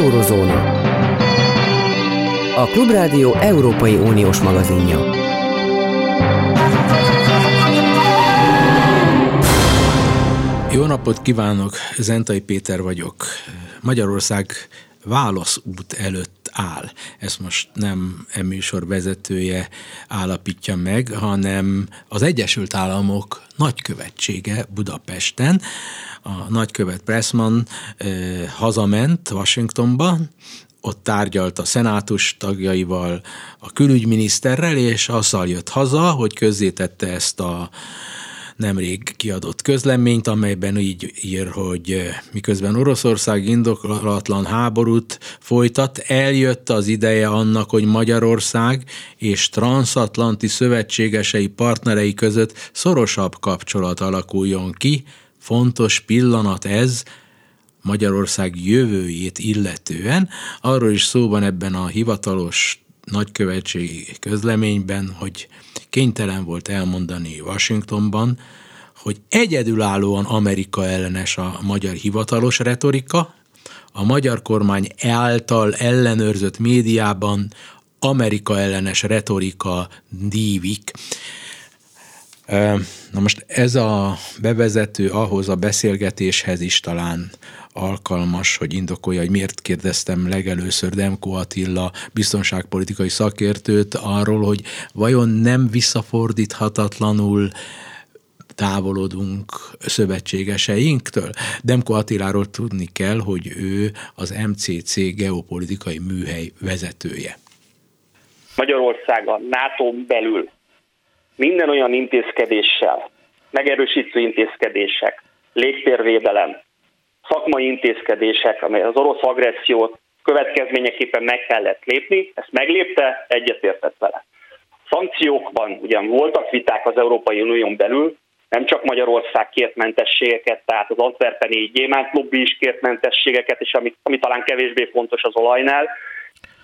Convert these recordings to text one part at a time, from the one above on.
Eurozóna. A Klubrádió Európai Uniós magazinja. Jó napot kívánok, Zentai Péter vagyok. Magyarország válaszút előtt áll. Ezt most nem e műsor vezetője állapítja meg, hanem az Egyesült Államok nagykövetsége Budapesten. A nagykövet Pressman eh, hazament Washingtonba, ott tárgyalt a szenátus tagjaival, a külügyminiszterrel, és azzal jött haza, hogy közzétette ezt a nemrég kiadott közleményt, amelyben így ír, hogy eh, miközben Oroszország indokolatlan háborút folytat, eljött az ideje annak, hogy Magyarország és transatlanti szövetségesei partnerei között szorosabb kapcsolat alakuljon ki. Fontos pillanat ez, Magyarország jövőjét illetően. Arról is szóban ebben a hivatalos nagykövetségi közleményben, hogy kénytelen volt elmondani Washingtonban, hogy egyedülállóan Amerika ellenes a magyar hivatalos retorika, a magyar kormány által ellenőrzött médiában Amerika ellenes retorika dívik. Na most ez a bevezető ahhoz a beszélgetéshez is talán alkalmas, hogy indokolja, hogy miért kérdeztem legelőször Demko Attila biztonságpolitikai szakértőt arról, hogy vajon nem visszafordíthatatlanul távolodunk szövetségeseinktől. Demko Attiláról tudni kell, hogy ő az MCC geopolitikai műhely vezetője. Magyarország a nato belül minden olyan intézkedéssel, megerősítő intézkedések, légtérvédelem, szakmai intézkedések, amely az orosz agressziót következményeképpen meg kellett lépni, ezt meglépte, egyetértett vele. Szankciókban ugyan voltak viták az Európai Unión belül, nem csak Magyarország kért mentességeket, tehát az Antwerpeni Gyémánt lobby is kért mentességeket, és ami, ami talán kevésbé fontos az olajnál,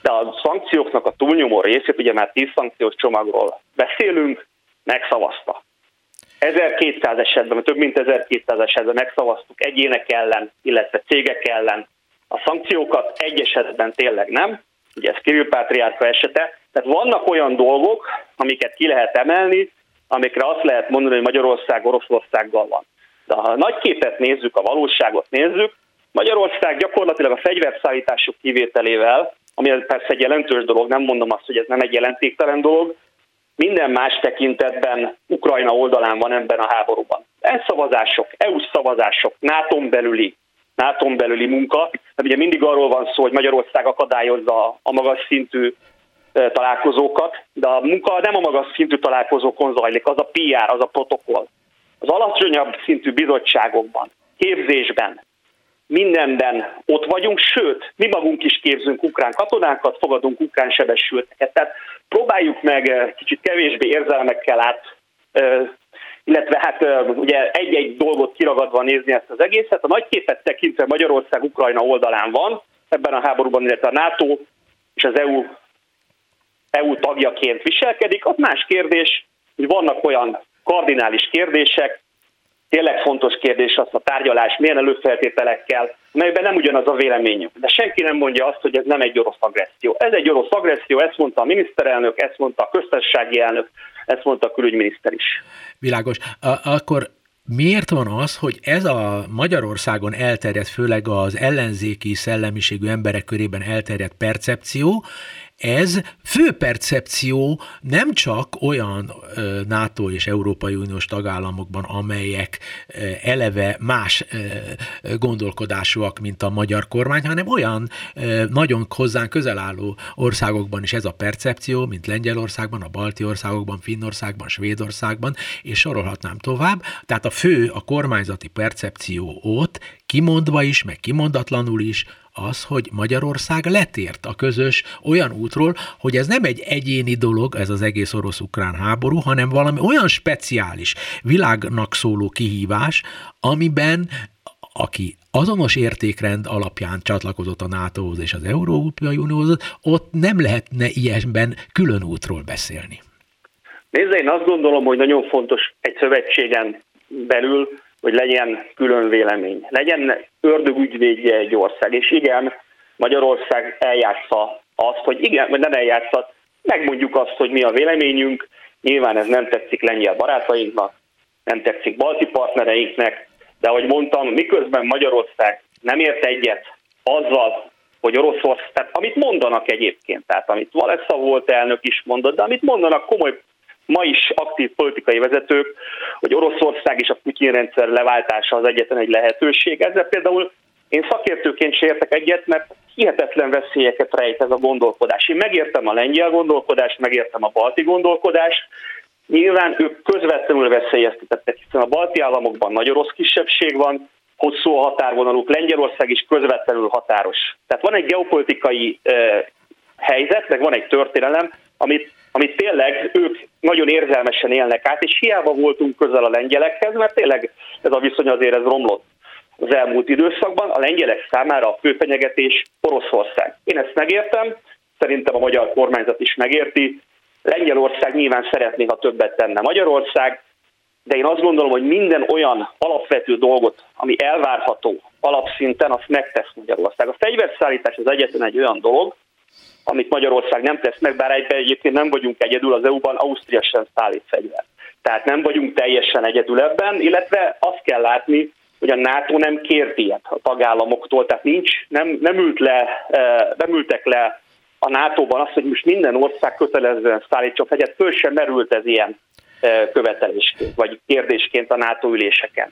de a szankcióknak a túlnyomó részét, ugye már 10 szankciós csomagról beszélünk, megszavazta. 1200 esetben, több mint 1200 esetben megszavaztuk egyének ellen, illetve cégek ellen. A szankciókat, egy esetben tényleg nem, ugye ez Kirill Pátriárka esete, tehát vannak olyan dolgok, amiket ki lehet emelni, amikre azt lehet mondani, hogy Magyarország Oroszországgal van. De ha a nagy képet nézzük, a valóságot nézzük, Magyarország gyakorlatilag a fegyverszállítások kivételével, ami persze egy jelentős dolog, nem mondom azt, hogy ez nem egy jelentéktelen dolog, minden más tekintetben Ukrajna oldalán van ebben a háborúban. Elszavazások, EU szavazások, nato belüli, nato belüli munka, mert ugye mindig arról van szó, hogy Magyarország akadályozza a magas szintű találkozókat, de a munka nem a magas szintű találkozókon zajlik, az a PR, az a protokoll. Az alacsonyabb szintű bizottságokban, képzésben, mindenben ott vagyunk, sőt, mi magunk is képzünk ukrán katonákat, fogadunk ukrán sebesülteket. Tehát próbáljuk meg kicsit kevésbé érzelmekkel át, illetve hát ugye egy-egy dolgot kiragadva nézni ezt az egészet. A nagy képet tekintve Magyarország Ukrajna oldalán van, ebben a háborúban, illetve a NATO és az EU EU tagjaként viselkedik, az más kérdés, hogy vannak olyan kardinális kérdések, tényleg fontos kérdés az a tárgyalás, milyen előfeltételekkel, melyben nem ugyanaz a véleményünk. De senki nem mondja azt, hogy ez nem egy orosz agresszió. Ez egy orosz agresszió, ezt mondta a miniszterelnök, ezt mondta a köztársasági elnök, ezt mondta a külügyminiszter is. Világos. Akkor Miért van az, hogy ez a Magyarországon elterjedt, főleg az ellenzéki szellemiségű emberek körében elterjedt percepció, ez főpercepció nem csak olyan NATO és Európai Uniós tagállamokban, amelyek eleve más gondolkodásúak, mint a magyar kormány, hanem olyan nagyon hozzánk közel álló országokban is ez a percepció, mint Lengyelországban, a balti országokban, Finnországban, Svédországban, és sorolhatnám tovább. Tehát a fő, a kormányzati percepció ott kimondva is, meg kimondatlanul is az, hogy Magyarország letért a közös olyan útról, hogy ez nem egy egyéni dolog, ez az egész orosz-ukrán háború, hanem valami olyan speciális világnak szóló kihívás, amiben aki azonos értékrend alapján csatlakozott a NATO-hoz és az Európai Unióhoz, ott nem lehetne ilyenben külön útról beszélni. Nézd, én azt gondolom, hogy nagyon fontos egy szövetségen belül hogy legyen külön vélemény, legyen ördögügyvédje egy ország. És igen, Magyarország eljátsza azt, hogy igen, vagy nem eljátsza, megmondjuk azt, hogy mi a véleményünk, nyilván ez nem tetszik lengyel barátainknak, nem tetszik balti partnereinknek, de ahogy mondtam, miközben Magyarország nem ért egyet azzal, hogy Oroszország, tehát amit mondanak egyébként, tehát amit Valesza volt elnök is mondott, de amit mondanak komoly ma is aktív politikai vezetők, hogy Oroszország és a Putyin rendszer leváltása az egyetlen egy lehetőség. Ezzel például én szakértőként sértek egyet, mert hihetetlen veszélyeket rejt ez a gondolkodás. Én megértem a lengyel gondolkodást, megértem a balti gondolkodást, Nyilván ők közvetlenül veszélyeztetettek, hiszen a balti államokban nagy orosz kisebbség van, hosszú a határvonaluk, Lengyelország is közvetlenül határos. Tehát van egy geopolitikai eh, helyzet, meg van egy történelem, amit, amit tényleg ők nagyon érzelmesen élnek át, és hiába voltunk közel a lengyelekhez, mert tényleg ez a viszony azért ez romlott az elmúlt időszakban. A lengyelek számára a főfenyegetés Oroszország. Én ezt megértem, szerintem a magyar kormányzat is megérti. Lengyelország nyilván szeretné, ha többet tenne Magyarország, de én azt gondolom, hogy minden olyan alapvető dolgot, ami elvárható alapszinten, azt megtesz Magyarország. A fegyverszállítás az egyetlen egy olyan dolog, amit Magyarország nem tesz meg, bár egyben egyébként nem vagyunk egyedül az EU-ban, Ausztria sem szállít fegyver. Tehát nem vagyunk teljesen egyedül ebben, illetve azt kell látni, hogy a NATO nem kért ilyet a tagállamoktól, tehát nincs, nem, nem, ült le, eh, nem ültek le a NATO-ban azt, hogy most minden ország kötelezően szállítsa fegyet, föl sem merült ez ilyen követelésként, vagy kérdésként a NATO üléseken.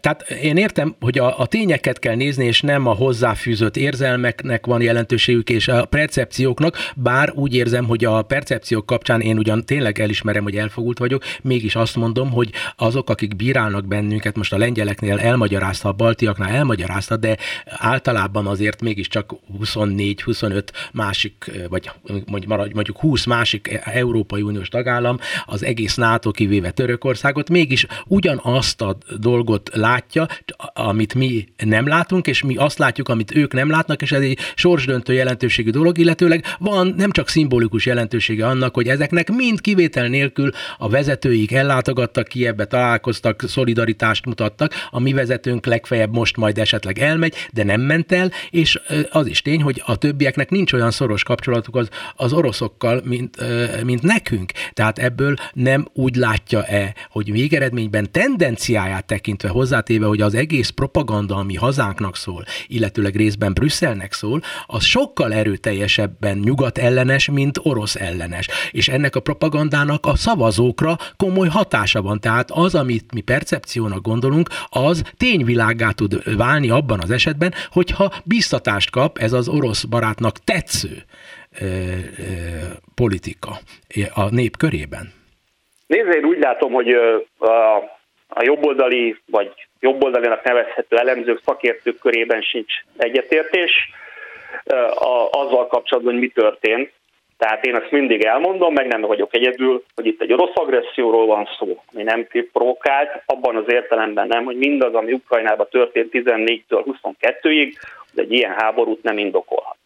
Tehát én értem, hogy a, a tényeket kell nézni, és nem a hozzáfűzött érzelmeknek van jelentőségük, és a percepcióknak, bár úgy érzem, hogy a percepciók kapcsán én ugyan tényleg elismerem, hogy elfogult vagyok, mégis azt mondom, hogy azok, akik bírálnak bennünket, most a lengyeleknél elmagyarázta, a baltiaknál elmagyarázta, de általában azért mégiscsak 24-25 másik, vagy mondjuk 20 másik Európai Uniós tagállam az egész NATO kivéve Törökországot, mégis ugyanazt a dolgot látja, amit mi nem látunk, és mi azt látjuk, amit ők nem látnak, és ez egy sorsdöntő jelentőségű dolog, illetőleg van nem csak szimbolikus jelentősége annak, hogy ezeknek mind kivétel nélkül a vezetőik ellátogattak ki, ebbe találkoztak, szolidaritást mutattak, a mi vezetőnk legfeljebb most majd esetleg elmegy, de nem ment el, és az is tény, hogy a többieknek nincs olyan szoros kapcsolatuk az, az oroszokkal, mint, mint nekünk. Tehát ebből nem úgy látja-e, hogy végeredményben tendenciáját tekintve hozzátéve, hogy az egész propaganda, ami hazánknak szól, illetőleg részben Brüsszelnek szól, az sokkal erőteljesebben nyugat ellenes, mint orosz ellenes. És ennek a propagandának a szavazókra komoly hatása van. Tehát az, amit mi percepciónak gondolunk, az tényvilágá tud válni abban az esetben, hogyha biztatást kap ez az orosz barátnak tetsző politika a nép körében. Nézd, én úgy látom, hogy a, a jobboldali, vagy jobboldalinak nevezhető elemzők, szakértők körében sincs egyetértés a, azzal kapcsolatban, hogy mi történt. Tehát én ezt mindig elmondom, meg nem vagyok egyedül, hogy itt egy orosz agresszióról van szó, ami nem provokált, abban az értelemben nem, hogy mindaz, ami Ukrajnában történt 14-től 22-ig, egy ilyen háborút nem indokolhat.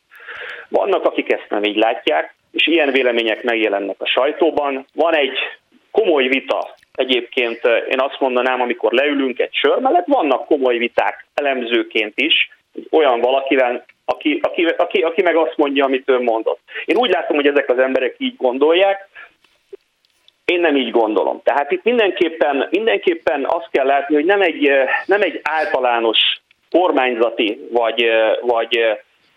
Vannak, akik ezt nem így látják, és ilyen vélemények megjelennek a sajtóban. Van egy komoly vita. Egyébként eh, én azt mondanám, amikor leülünk egy sör mellett, vannak komoly viták elemzőként is, olyan valakivel, aki, aki, aki, aki meg azt mondja, amit ő mondott. Én úgy látom, hogy ezek az emberek így gondolják, én nem így gondolom. Tehát itt mindenképpen, mindenképpen azt kell látni, hogy nem egy, eh, nem egy általános kormányzati vagy, eh, vagy,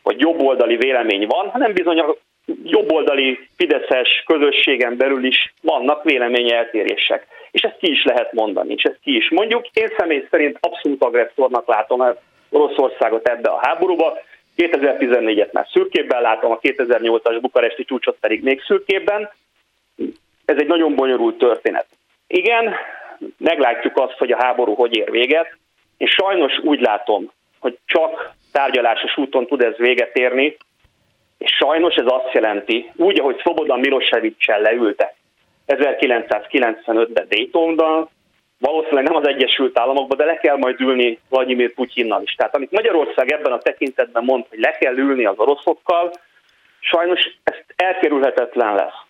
vagy jobboldali vélemény van, hanem bizony a jobboldali fideszes közösségen belül is vannak véleményeltérések. És ezt ki is lehet mondani, és ezt ki is mondjuk. Én személy szerint abszolút agresszornak látom Oroszországot ebbe a háborúba. 2014-et már szürkében látom, a 2008-as bukaresti csúcsot pedig még szürkében. Ez egy nagyon bonyolult történet. Igen, meglátjuk azt, hogy a háború hogy ér véget, és sajnos úgy látom, hogy csak tárgyalásos úton tud ez véget érni, és sajnos ez azt jelenti, úgy, ahogy Szobodan Milosevic-sel leültek 1995-ben Daytonban, valószínűleg nem az Egyesült Államokban, de le kell majd ülni Vladimir Putyinnal is. Tehát amit Magyarország ebben a tekintetben mond, hogy le kell ülni az oroszokkal, sajnos ez elkerülhetetlen lesz.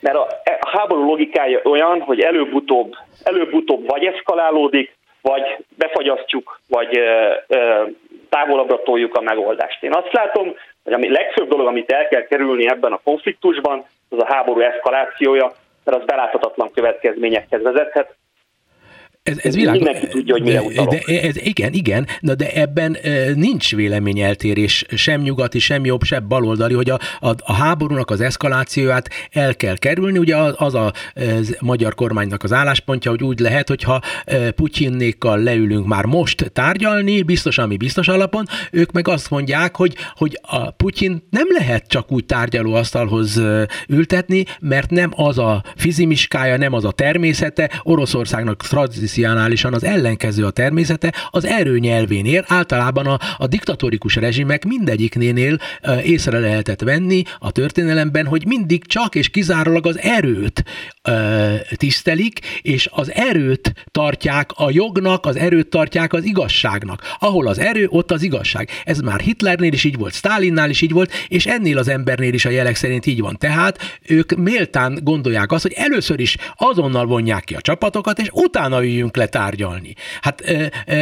Mert a, háború logikája olyan, hogy előbb-utóbb, előbb-utóbb vagy eszkalálódik, vagy befagyasztjuk, vagy távolabbra toljuk a megoldást. Én azt látom, hogy a legfőbb dolog, amit el kell kerülni ebben a konfliktusban, az a háború eszkalációja, mert az beláthatatlan következményekhez vezethet, ez, ez világos. Mindenki tudja, hogy mire utalok. De ez, igen, igen, de, de ebben nincs véleményeltérés sem nyugati, sem jobb, sem baloldali, hogy a, a, a háborúnak az eszkalációját el kell kerülni. Ugye az, a az magyar kormánynak az álláspontja, hogy úgy lehet, hogyha Putyinnékkal leülünk már most tárgyalni, biztos, ami biztos alapon, ők meg azt mondják, hogy, hogy a Putyin nem lehet csak úgy tárgyalóasztalhoz ültetni, mert nem az a fizimiskája, nem az a természete, Oroszországnak tradicionálisan az ellenkező a természete, az erő nyelvén ér, általában a, a diktatórikus rezsimek mindegyiknél észre lehetett venni a történelemben, hogy mindig csak és kizárólag az erőt tisztelik, és az erőt tartják a jognak, az erőt tartják az igazságnak. Ahol az erő, ott az igazság. Ez már Hitlernél is így volt, Stalinnál is így volt, és ennél az embernél is a jelek szerint így van. Tehát ők méltán gondolják azt, hogy először is azonnal vonják ki a csapatokat, és utána üljünk le tárgyalni. Hát e, e,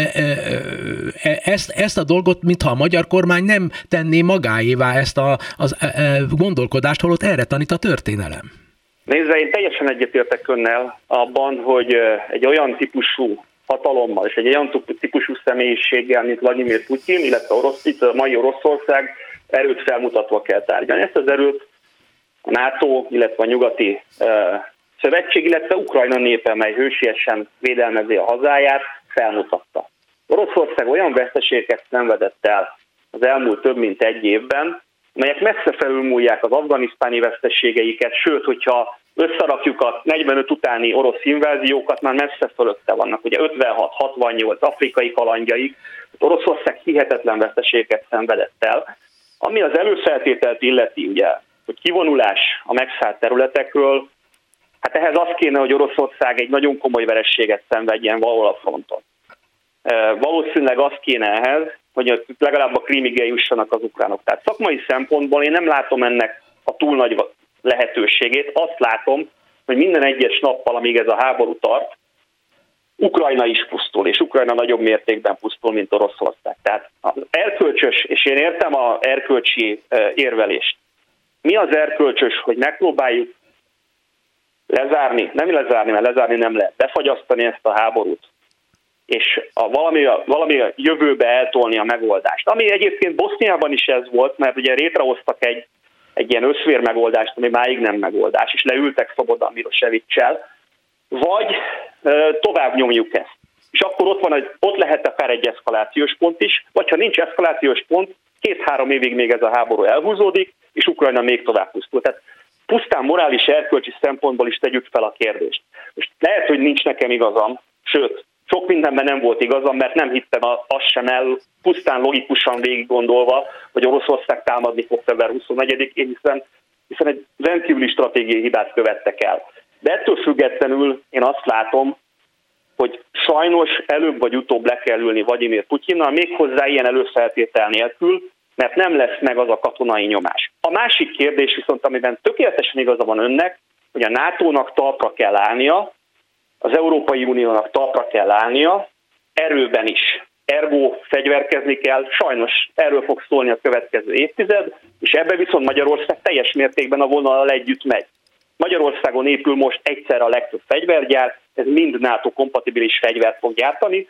e, ezt, ezt a dolgot, mintha a magyar kormány nem tenné magáévá ezt a, az e, gondolkodást, holott erre tanít a történelem. Nézze, én teljesen egyetértek önnel abban, hogy egy olyan típusú hatalommal és egy olyan típusú személyiséggel, mint Vladimir Putyin, illetve Orosz, itt a mai Oroszország erőt felmutatva kell tárgyalni. Ezt az erőt a NATO, illetve a nyugati szövetség, illetve Ukrajna népe, mely hősiesen védelmezi a hazáját, felmutatta. Oroszország olyan veszteségeket szenvedett el az elmúlt több mint egy évben, melyek messze felülmúlják az afganisztáni veszteségeiket, sőt, hogyha összerakjuk a 45 utáni orosz inváziókat, már messze fölötte vannak, ugye 56-68 afrikai kalandjaik, Oroszország hihetetlen veszteségeket szenvedett el. Ami az előfeltételt illeti, ugye, hogy kivonulás a megszállt területekről, Hát ehhez az kéne, hogy Oroszország egy nagyon komoly verességet szenvedjen valahol a fronton. Valószínűleg az kéne ehhez, hogy legalább a krímig jussanak az ukránok. Tehát szakmai szempontból én nem látom ennek a túl nagy lehetőségét. Azt látom, hogy minden egyes nappal, amíg ez a háború tart, Ukrajna is pusztul, és Ukrajna nagyobb mértékben pusztul, mint Oroszország. Tehát az erkölcsös, és én értem az erkölcsi érvelést. Mi az erkölcsös, hogy megpróbáljuk lezárni, nem lezárni, mert lezárni nem lehet, befagyasztani ezt a háborút, és a valami, valami jövőbe eltolni a megoldást. Ami egyébként Boszniában is ez volt, mert ugye rétrehoztak egy, egy ilyen összvér megoldást, ami máig nem megoldás, és leültek Szobodan Milosevic-sel, vagy e, tovább nyomjuk ezt. És akkor ott, van, ott lehet akár egy eszkalációs pont is, vagy ha nincs eszkalációs pont, két-három évig még ez a háború elhúzódik, és Ukrajna még tovább pusztul. Tehát pusztán morális erkölcsi szempontból is tegyük fel a kérdést. Most lehet, hogy nincs nekem igazam, sőt, sok mindenben nem volt igazam, mert nem hittem azt sem el, pusztán logikusan végig gondolva, hogy Oroszország támadni fog február 24-én, hiszen, hiszen egy rendkívüli stratégiai hibát követtek el. De ettől függetlenül én azt látom, hogy sajnos előbb vagy utóbb le kell ülni Vladimir Putyinnal, méghozzá ilyen előfeltétel nélkül, mert nem lesz meg az a katonai nyomás. A másik kérdés viszont, amiben tökéletesen igaza van önnek, hogy a NATO-nak talpra kell állnia, az Európai Uniónak talpra kell állnia, erőben is. Ergo fegyverkezni kell, sajnos erről fog szólni a következő évtized, és ebbe viszont Magyarország teljes mértékben a vonalal együtt megy. Magyarországon épül most egyszer a legtöbb fegyvergyár, ez mind NATO-kompatibilis fegyvert fog gyártani,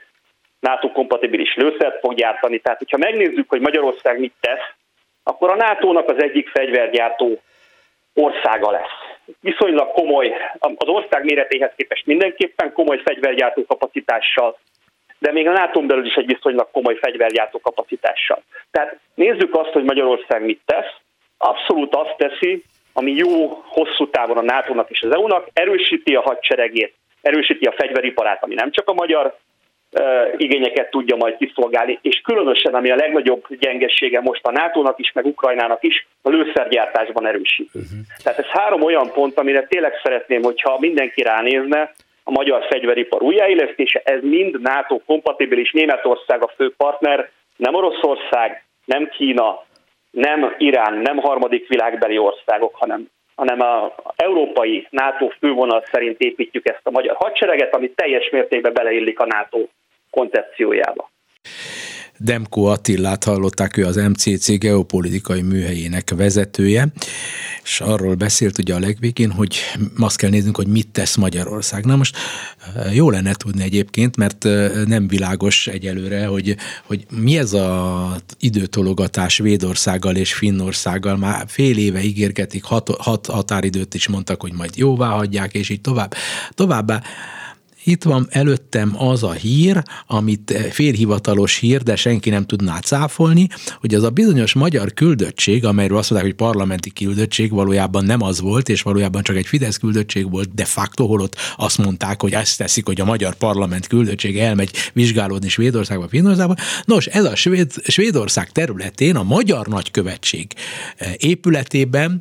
NATO-kompatibilis lőszert fog gyártani. Tehát, hogyha megnézzük, hogy Magyarország mit tesz, akkor a NATO-nak az egyik fegyvergyártó országa lesz. Viszonylag komoly, az ország méretéhez képest mindenképpen komoly fegyvergyártó kapacitással, de még a nato belül is egy viszonylag komoly fegyvergyártó kapacitással. Tehát nézzük azt, hogy Magyarország mit tesz. Abszolút azt teszi, ami jó hosszú távon a NATO-nak és az EU-nak, erősíti a hadseregét, erősíti a fegyveriparát, ami nem csak a magyar igényeket tudja majd kiszolgálni, és különösen, ami a legnagyobb gyengessége most a NATO-nak is, meg Ukrajnának is, a lőszergyártásban erősít. Uh-huh. Tehát ez három olyan pont, amire tényleg szeretném, hogyha mindenki ránézne, a magyar fegyveripar újjáélesztése, ez mind NATO kompatibilis, Németország a fő partner, nem Oroszország, nem Kína, nem Irán, nem harmadik világbeli országok, hanem hanem a európai NATO fővonal szerint építjük ezt a magyar hadsereget, ami teljes mértékben beleillik a NATO koncepciójába. Demko Attillát hallották, ő az MCC geopolitikai műhelyének vezetője, és arról beszélt ugye a legvégén, hogy azt kell néznünk, hogy mit tesz Magyarország. Na most jó lenne tudni egyébként, mert nem világos egyelőre, hogy, hogy mi ez a időtologatás Védországgal és Finnországgal. Már fél éve ígérgetik, hat, hat határidőt is mondtak, hogy majd jóvá hagyják, és így tovább. Továbbá itt van előttem az a hír, amit eh, félhivatalos hír, de senki nem tudná cáfolni, hogy az a bizonyos magyar küldöttség, amelyről azt mondták, hogy parlamenti küldöttség, valójában nem az volt, és valójában csak egy Fidesz küldöttség volt de facto, holott azt mondták, hogy ezt teszik, hogy a magyar parlament küldöttség elmegy vizsgálódni Svédországba, Finnországba. Nos, ez a Svéd, Svédország területén a magyar nagykövetség eh, épületében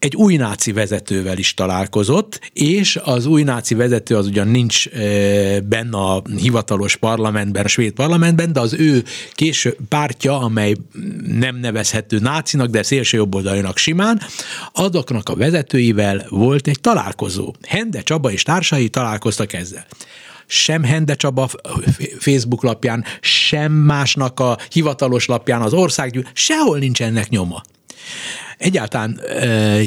egy új náci vezetővel is találkozott, és az új náci vezető az ugyan nincs e, benne a hivatalos parlamentben, a svéd parlamentben, de az ő késő pártja, amely nem nevezhető nácinak, de szélső jobboldalinak simán, azoknak a vezetőivel volt egy találkozó. Hende Csaba és társai találkoztak ezzel sem Hende Csaba Facebook lapján, sem másnak a hivatalos lapján, az országgyűl, sehol nincs ennek nyoma egyáltalán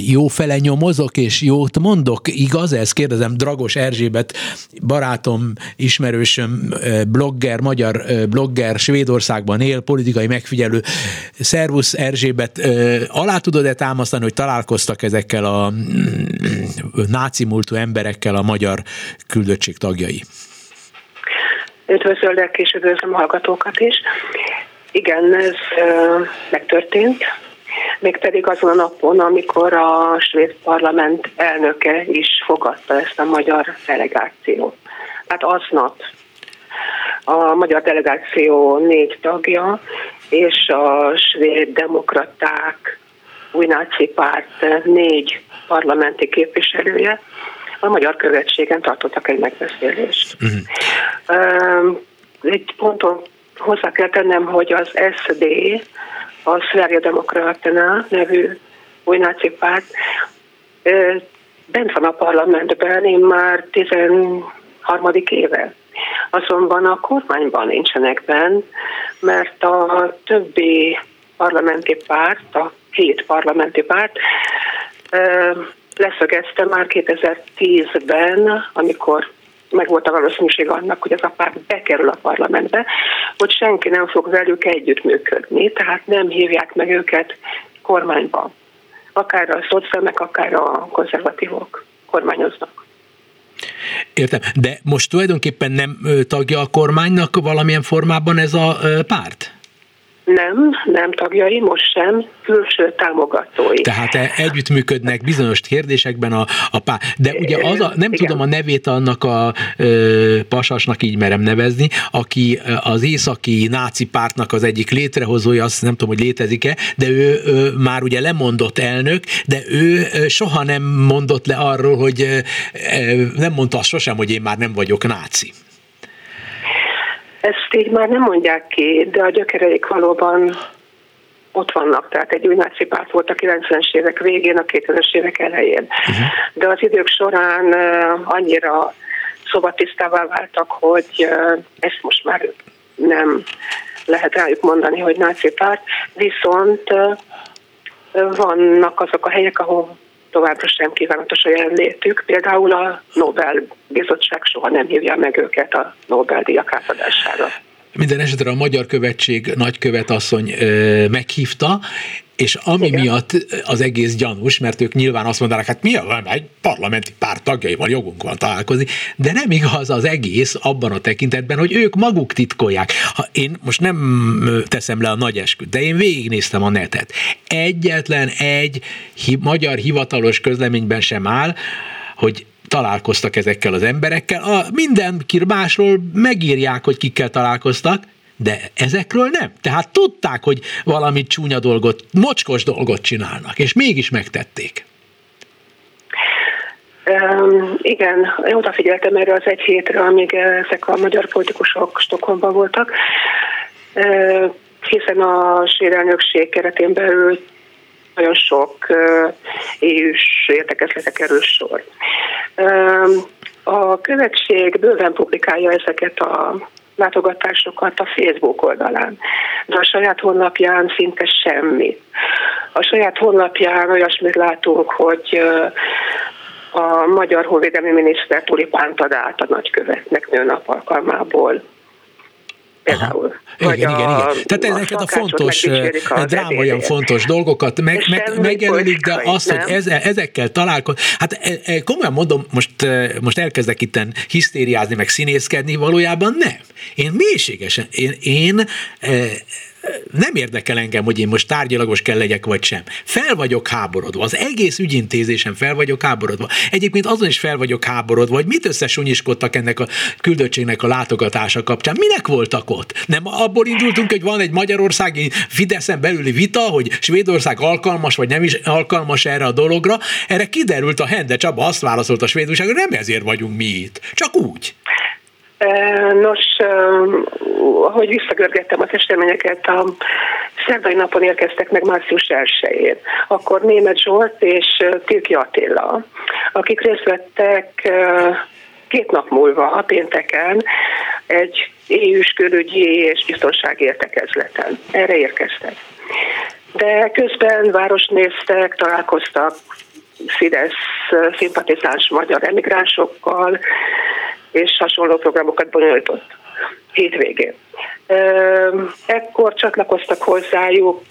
jó fele nyomozok, és jót mondok, igaz ez? Kérdezem Dragos Erzsébet, barátom, ismerősöm, blogger, magyar blogger, Svédországban él, politikai megfigyelő. Szervusz Erzsébet, alá tudod-e támasztani, hogy találkoztak ezekkel a mm, náci múltú emberekkel a magyar küldöttség tagjai? Üdvözöllek, és üdvözlöm a hallgatókat is. Igen, ez megtörtént mégpedig azon a napon, amikor a svéd parlament elnöke is fogadta ezt a magyar delegációt. Tehát aznap a magyar delegáció négy tagja, és a svéd demokraták, új náci párt négy parlamenti képviselője a magyar követségen tartottak egy megbeszélést. Uh-huh. Egy ponton hozzá kell tennem, hogy az SD a Szlária Demokratena nevű új náci párt bent van a parlamentben, én már 13. éve. Azonban a kormányban nincsenek bent, mert a többi parlamenti párt, a hét parlamenti párt leszögezte már 2010-ben, amikor meg volt a valószínűség annak, hogy az a párt bekerül a parlamentbe, hogy senki nem fog velük együttműködni, tehát nem hívják meg őket kormányba. Akár a szociálmek, akár a konzervatívok kormányoznak. Értem, de most tulajdonképpen nem tagja a kormánynak valamilyen formában ez a párt? Nem, nem tagjai, most sem, külső támogatói. Tehát e, együttműködnek bizonyos kérdésekben a, a pár. De ugye az a, nem Igen. tudom a nevét annak a ö, pasasnak így merem nevezni, aki az északi náci pártnak az egyik létrehozója, azt nem tudom, hogy létezik-e, de ő ö, már ugye lemondott elnök, de ő ö, soha nem mondott le arról, hogy ö, nem mondta azt sosem, hogy én már nem vagyok náci. Ezt így már nem mondják ki, de a gyökereik valóban ott vannak. Tehát egy új náci párt volt a 90-es évek végén, a 2000-es évek elején. Uh-huh. De az idők során annyira szobatisztává váltak, hogy ezt most már nem lehet rájuk mondani, hogy náci párt, viszont vannak azok a helyek, ahol továbbra sem kívánatos a jelenlétük. Például a Nobel-bizottság soha nem hívja meg őket a Nobel-díjak átadására. Minden esetre a Magyar Követség nagykövet asszony ö, meghívta, és ami Igen. miatt az egész gyanús, mert ők nyilván azt mondanak, hát mi a, egy parlamenti párt tagjaival jogunk van találkozni, de nem igaz az egész abban a tekintetben, hogy ők maguk titkolják. Ha én most nem teszem le a nagy esküt, de én végignéztem a netet. Egyetlen egy hi- magyar hivatalos közleményben sem áll, hogy találkoztak ezekkel az emberekkel. A mindenki másról megírják, hogy kikkel találkoztak, de ezekről nem. Tehát tudták, hogy valami csúnya dolgot, mocskos dolgot csinálnak, és mégis megtették. Um, igen, én odafigyeltem erre az egy hétre, amíg ezek a magyar politikusok Stockholmban voltak, uh, hiszen a sérelnökség keretén belül nagyon sok EU-s értekezletre kerül sor. A követség bőven publikálja ezeket a látogatásokat a Facebook oldalán, de a saját honlapján szinte semmi. A saját honlapján olyasmit látunk, hogy a magyar honvédelmi miniszter tulipánt ad át a nagykövetnek nőnap alkalmából például. Aha. Igen, igen, igen. Tehát ezeket a fontos, drámaian fontos dolgokat meg, meg, megjelölik, de az, hogy ezzel, ezekkel találkozni, hát e, e, komolyan mondom, most, e, most elkezdek itten hisztériázni, meg színészkedni, valójában nem. Én mélységesen, én, én nem érdekel engem, hogy én most tárgyalagos kell legyek, vagy sem. Fel vagyok háborodva. Az egész ügyintézésen fel vagyok háborodva. Egyébként azon is fel vagyok háborodva, hogy mit összesunyiskodtak ennek a küldöttségnek a látogatása kapcsán. Minek voltak ott? Nem abból indultunk, hogy van egy magyarországi Fideszen belüli vita, hogy Svédország alkalmas, vagy nem is alkalmas erre a dologra. Erre kiderült a Hende Csaba, azt válaszolt a Svédország, hogy nem ezért vagyunk mi itt. Csak úgy. Nos, ahogy visszagörgettem az eseményeket, a szerdai napon érkeztek meg március 1-én. Akkor Német Zsolt és Tilki Attila, akik részt vettek két nap múlva, a pénteken, egy EU-s külügyi és biztonsági értekezleten. Erre érkeztek. De közben városnéztek, találkoztak Fidesz szimpatizáns magyar emigránsokkal, és hasonló programokat bonyolított hétvégén. Ekkor csatlakoztak hozzájuk,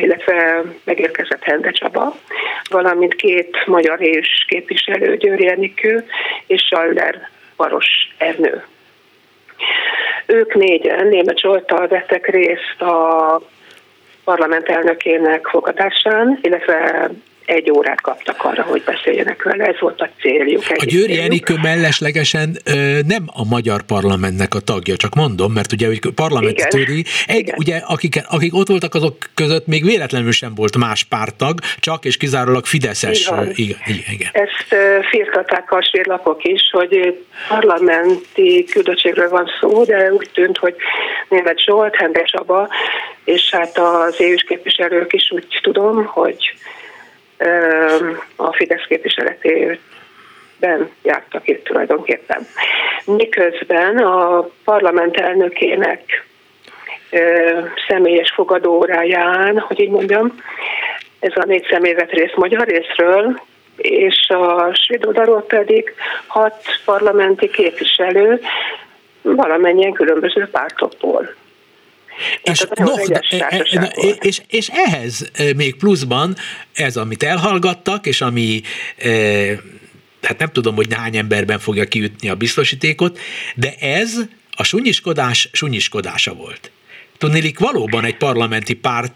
illetve megérkezett Hende Csaba, valamint két magyar és képviselő, Győri Enikő és Saller Varos Ernő. Ők négyen német Zsoltal vettek részt a parlament elnökének fogadásán, illetve egy órát kaptak arra, hogy beszéljenek vele, ez volt a céljuk. A Győri Enikő melleslegesen ö, nem a magyar parlamentnek a tagja, csak mondom, mert ugye hogy parlamenti tőri, egy, igen. ugye akik, akik ott voltak azok között még véletlenül sem volt más pártag, csak és kizárólag Fideszes. Igen, igen, igen. Ezt firtatták a svédlapok is, hogy parlamenti küldöttségről van szó, de úgy tűnt, hogy német Zsolt, Hende Csaba, és hát az eu képviselők is úgy tudom, hogy a Fidesz képviseletében jártak itt tulajdonképpen. Miközben a parlament elnökének személyes fogadóóráján, hogy így mondjam, ez a négy személy vett részt magyar részről, és a svéd oldalról pedig hat parlamenti képviselő valamennyien különböző pártokból. És, no, de, e, e, e, és, és ehhez még pluszban ez, amit elhallgattak, és ami hát nem tudom, hogy hány emberben fogja kiütni a biztosítékot, de ez a sunyiskodás sunyiskodása volt. Tudnélik, valóban egy parlamenti párt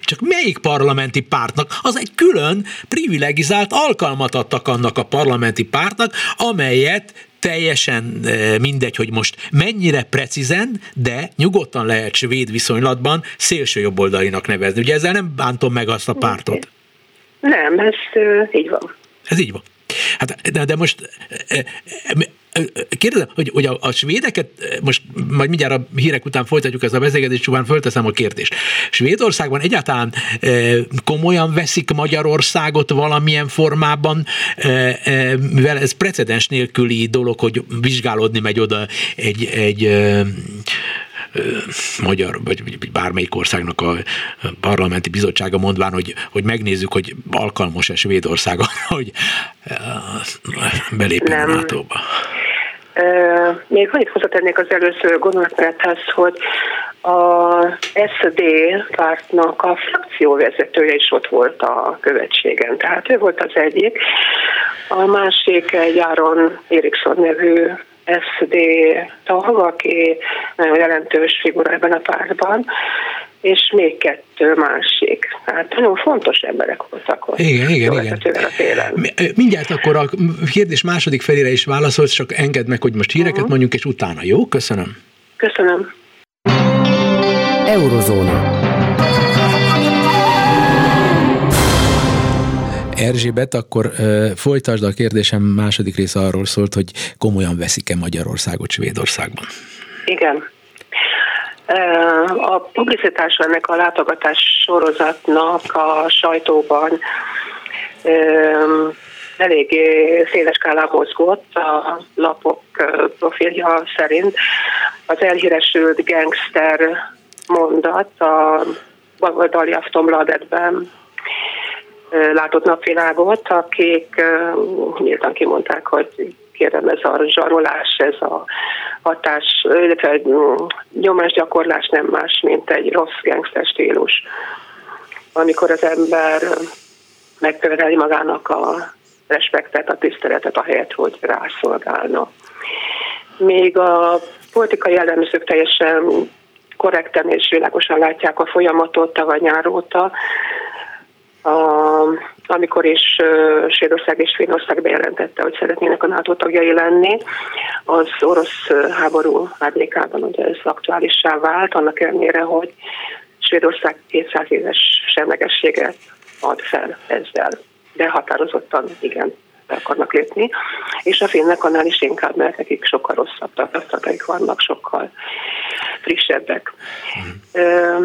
csak melyik parlamenti pártnak? Az egy külön privilegizált alkalmat adtak annak a parlamenti pártnak, amelyet teljesen eh, mindegy, hogy most mennyire precízen, de nyugodtan lehet svéd viszonylatban szélső jobboldalinak nevezni. Ugye ezzel nem bántom meg azt a pártot. Nem, ez így van. Ez így van. Hát, de, de most eh, eh, Kérdezem, hogy, hogy a, a svédeket, most majd mindjárt a hírek után folytatjuk ezt a beszélgetést, csupán fölteszem a kérdést. Svédországban egyáltalán e, komolyan veszik Magyarországot valamilyen formában, e, e, mivel ez precedens nélküli dolog, hogy vizsgálódni megy oda egy, egy e, magyar, vagy bármelyik országnak a parlamenti bizottsága mondván, hogy, hogy megnézzük, hogy alkalmas-e Svédország arra, hogy belépjen a NATO-ba. Még annyit hozzátennék az előző gondolatmenethez, hogy a SD pártnak a frakcióvezetője is ott volt a követségen. Tehát ő volt az egyik. A másik egy Áron Eriksson nevű SD tag, aki nagyon jelentős figura ebben a pártban, és még kettő másik. Tehát nagyon fontos emberek voltak ott. Igen, igen, igen. Mindjárt akkor a kérdés második felére is válaszolsz, csak engedd meg, hogy most híreket uh-huh. mondjuk, és utána. Jó? Köszönöm. Köszönöm. Eurozóna. Erzsébet, akkor uh, folytasd a kérdésem második része arról szólt, hogy komolyan veszik-e Magyarországot Svédországban? Igen. A publicitás ennek a látogatás sorozatnak a sajtóban eléggé széles skálán mozgott a lapok profilja szerint. az elhíresült gangster mondat a baloldali Aftonbladetben látott napvilágot, akik nyíltan kimondták, hogy kérem, ez a zsarolás, ez a hatás, illetve nyomásgyakorlás nem más, mint egy rossz gangster stílus. Amikor az ember megköveteli magának a respektet, a tiszteletet, a helyet, hogy rászolgálna. Még a politikai jellemzők teljesen korrekten és világosan látják a folyamatot tavaly nyár a, amikor is Svédország és Finnország bejelentette, hogy szeretnének a NATO tagjai lenni, az orosz háború árnyékában ugye ez aktuálissá vált, annak ellenére, hogy Svédország 200 éves semlegességet ad fel ezzel, de határozottan igen be akarnak lépni, és a finnek annál is inkább, mert nekik sokkal rosszabb tapasztalataik vannak, sokkal frissebbek. Mm.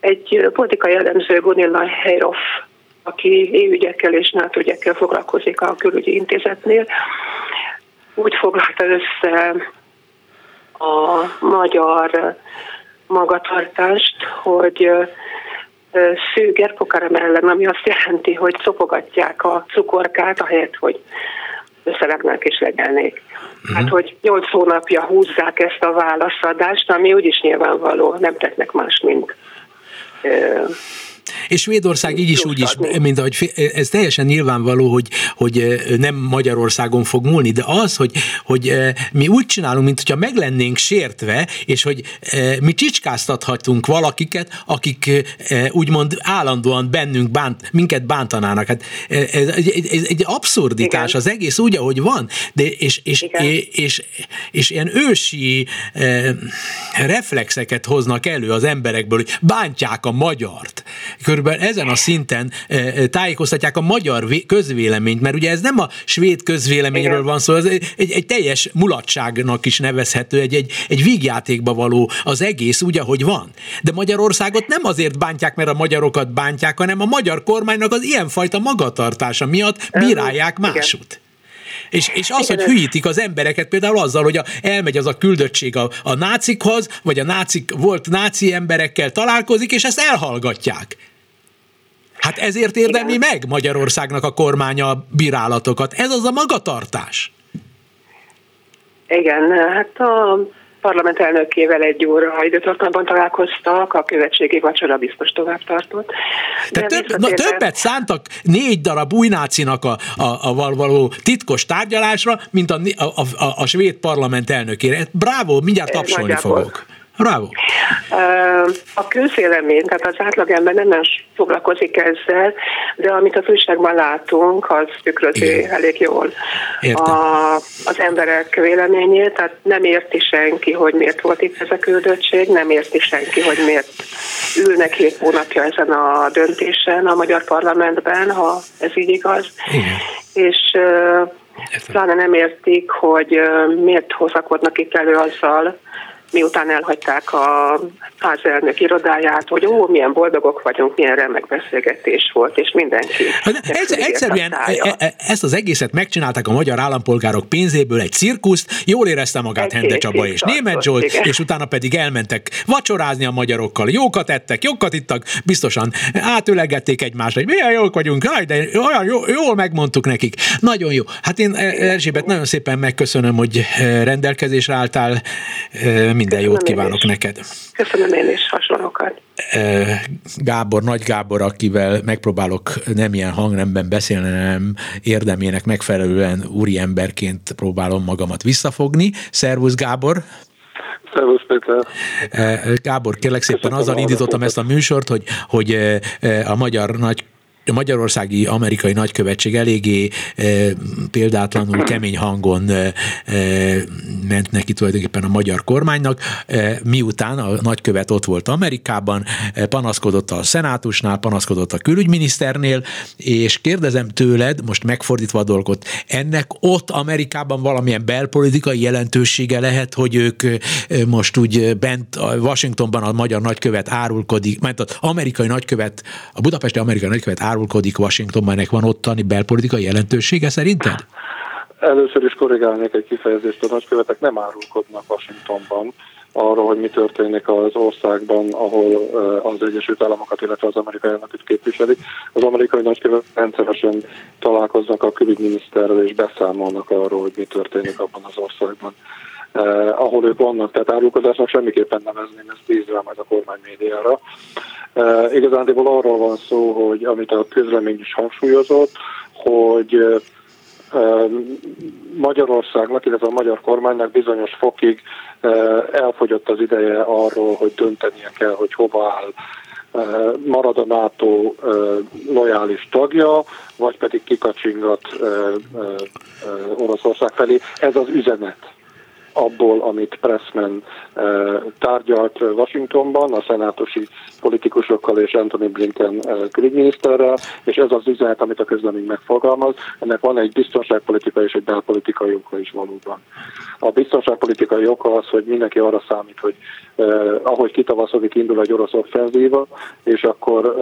Egy politikai jellemző Gunilla Heiroff, aki EU-ügyekkel és NATO ügyekkel foglalkozik a külügyi intézetnél, úgy foglalta össze a magyar magatartást, hogy szűk erpokaram ellen, ami azt jelenti, hogy szopogatják a cukorkát, ahelyett, hogy összelegnek és legelnék. Uh-huh. Hát, hogy nyolc hónapja húzzák ezt a válaszadást, ami úgyis nyilvánvaló, nem tettnek más, mint és Svédország így is úgy is, mint ahogy ez teljesen nyilvánvaló, hogy, hogy nem Magyarországon fog múlni, de az, hogy, hogy mi úgy csinálunk, mint hogyha meg lennénk sértve, és hogy mi csicskáztathatunk valakiket, akik úgymond állandóan bennünk bánt, minket bántanának. Hát ez egy, egy abszurditás Igen. az egész úgy, ahogy van, de és, és, és, és, és ilyen ősi reflexeket hoznak elő az emberekből, hogy bántják a magyart körülbelül ezen a szinten eh, eh, tájékoztatják a magyar közvéleményt, mert ugye ez nem a svéd közvéleményről Igen. van szó, ez egy, egy, teljes mulatságnak is nevezhető, egy, egy, egy vígjátékba való az egész úgy, ahogy van. De Magyarországot nem azért bántják, mert a magyarokat bántják, hanem a magyar kormánynak az ilyenfajta magatartása miatt bírálják másút. És, és az, hogy hülyítik az embereket például azzal, hogy a, elmegy az a küldöttség a, a nácikhoz, vagy a nácik volt náci emberekkel találkozik, és ezt elhallgatják. Hát ezért érdemli Igen. meg Magyarországnak a kormánya a bírálatokat. Ez az a magatartás. Igen, hát a parlament elnökével egy óra időtartamban találkoztak, a követségi vacsora biztos tovább tartott. De több, na, többet szántak négy darab új nácinak a, a, a való titkos tárgyalásra, mint a, a, a, a svéd parlament elnökére. Bravo, mindjárt tapsolni Nagyjából. fogok. Bravo. A közélemény, tehát az átlagember nem foglalkozik ezzel, de amit a újságban látunk, az tükrözi Igen. elég jól a, az emberek véleményét, tehát nem érti senki, hogy miért volt itt ez a küldöttség, nem érti senki, hogy miért ülnek hét hónapja ezen a döntésen a magyar parlamentben, ha ez így igaz. Igen. És pláne nem értik, hogy miért hozakodnak itt elő azzal, miután elhagyták a házelnök irodáját, hogy ó, milyen boldogok vagyunk, milyen remek beszélgetés volt, és mindenki. Hát, egyszer, egyszerűen e, e, ezt az egészet megcsinálták a magyar állampolgárok pénzéből egy cirkuszt, jól érezte magát Hende Csaba és Német Zsolt, igen. és utána pedig elmentek vacsorázni a magyarokkal, jókat ettek, jókat ittak, biztosan átülegették egymást, hogy milyen jók vagyunk, Aj, de olyan jó, jól megmondtuk nekik. Nagyon jó. Hát én Erzsébet nagyon szépen megköszönöm, hogy rendelkezésre álltál minden jót kívánok neked. Köszönöm én is hasonlókat. Gábor, Nagy Gábor, akivel megpróbálok nem ilyen hangnemben beszélni, hanem érdemének megfelelően úri emberként próbálom magamat visszafogni. Szervusz Gábor! Szervusz Péter! Gábor, kérlek szépen azzal indítottam ezt a műsort, hogy, hogy a magyar nagy a magyarországi amerikai nagykövetség eléggé e, példátlanul kemény hangon e, ment neki tulajdonképpen a magyar kormánynak, e, miután a nagykövet ott volt Amerikában, e, panaszkodott a szenátusnál, panaszkodott a külügyminiszternél, és kérdezem tőled, most megfordítva a dolgot, ennek ott Amerikában valamilyen belpolitikai jelentősége lehet, hogy ők most úgy bent a Washingtonban a magyar nagykövet árulkodik, mert az amerikai nagykövet, a budapesti amerikai nagykövet árulkodik Washingtonban, ennek van ottani belpolitikai jelentősége szerinted? Először is korrigálnék egy kifejezést, a nagykövetek nem árulkodnak Washingtonban, arról, hogy mi történik az országban, ahol az Egyesült Államokat, illetve az amerikai elnököt képviselik. Az amerikai nagykövet rendszeresen találkoznak a külügyminiszterrel és beszámolnak arról, hogy mi történik abban az országban. Eh, ahol ők vannak, tehát árulkodásnak semmiképpen nevezném, ezt bízva majd a kormány médiára. Eh, igazándiból arról van szó, hogy amit a közlemény is hangsúlyozott, hogy eh, Magyarországnak, illetve a magyar kormánynak bizonyos fokig elfogyott az ideje arról, hogy döntenie kell, hogy hova áll marad a NATO lojális tagja, vagy pedig kikacsingat Oroszország felé. Ez az üzenet abból, amit Pressman tárgyalt Washingtonban, a szenátusi politikusokkal és Anthony Blinken külügyminiszterrel, és ez az üzenet, amit a közlemény megfogalmaz, ennek van egy biztonságpolitikai és egy belpolitikai oka is valóban. A biztonságpolitikai oka az, hogy mindenki arra számít, hogy ahogy kitavaszodik, indul egy orosz offenzíva, és akkor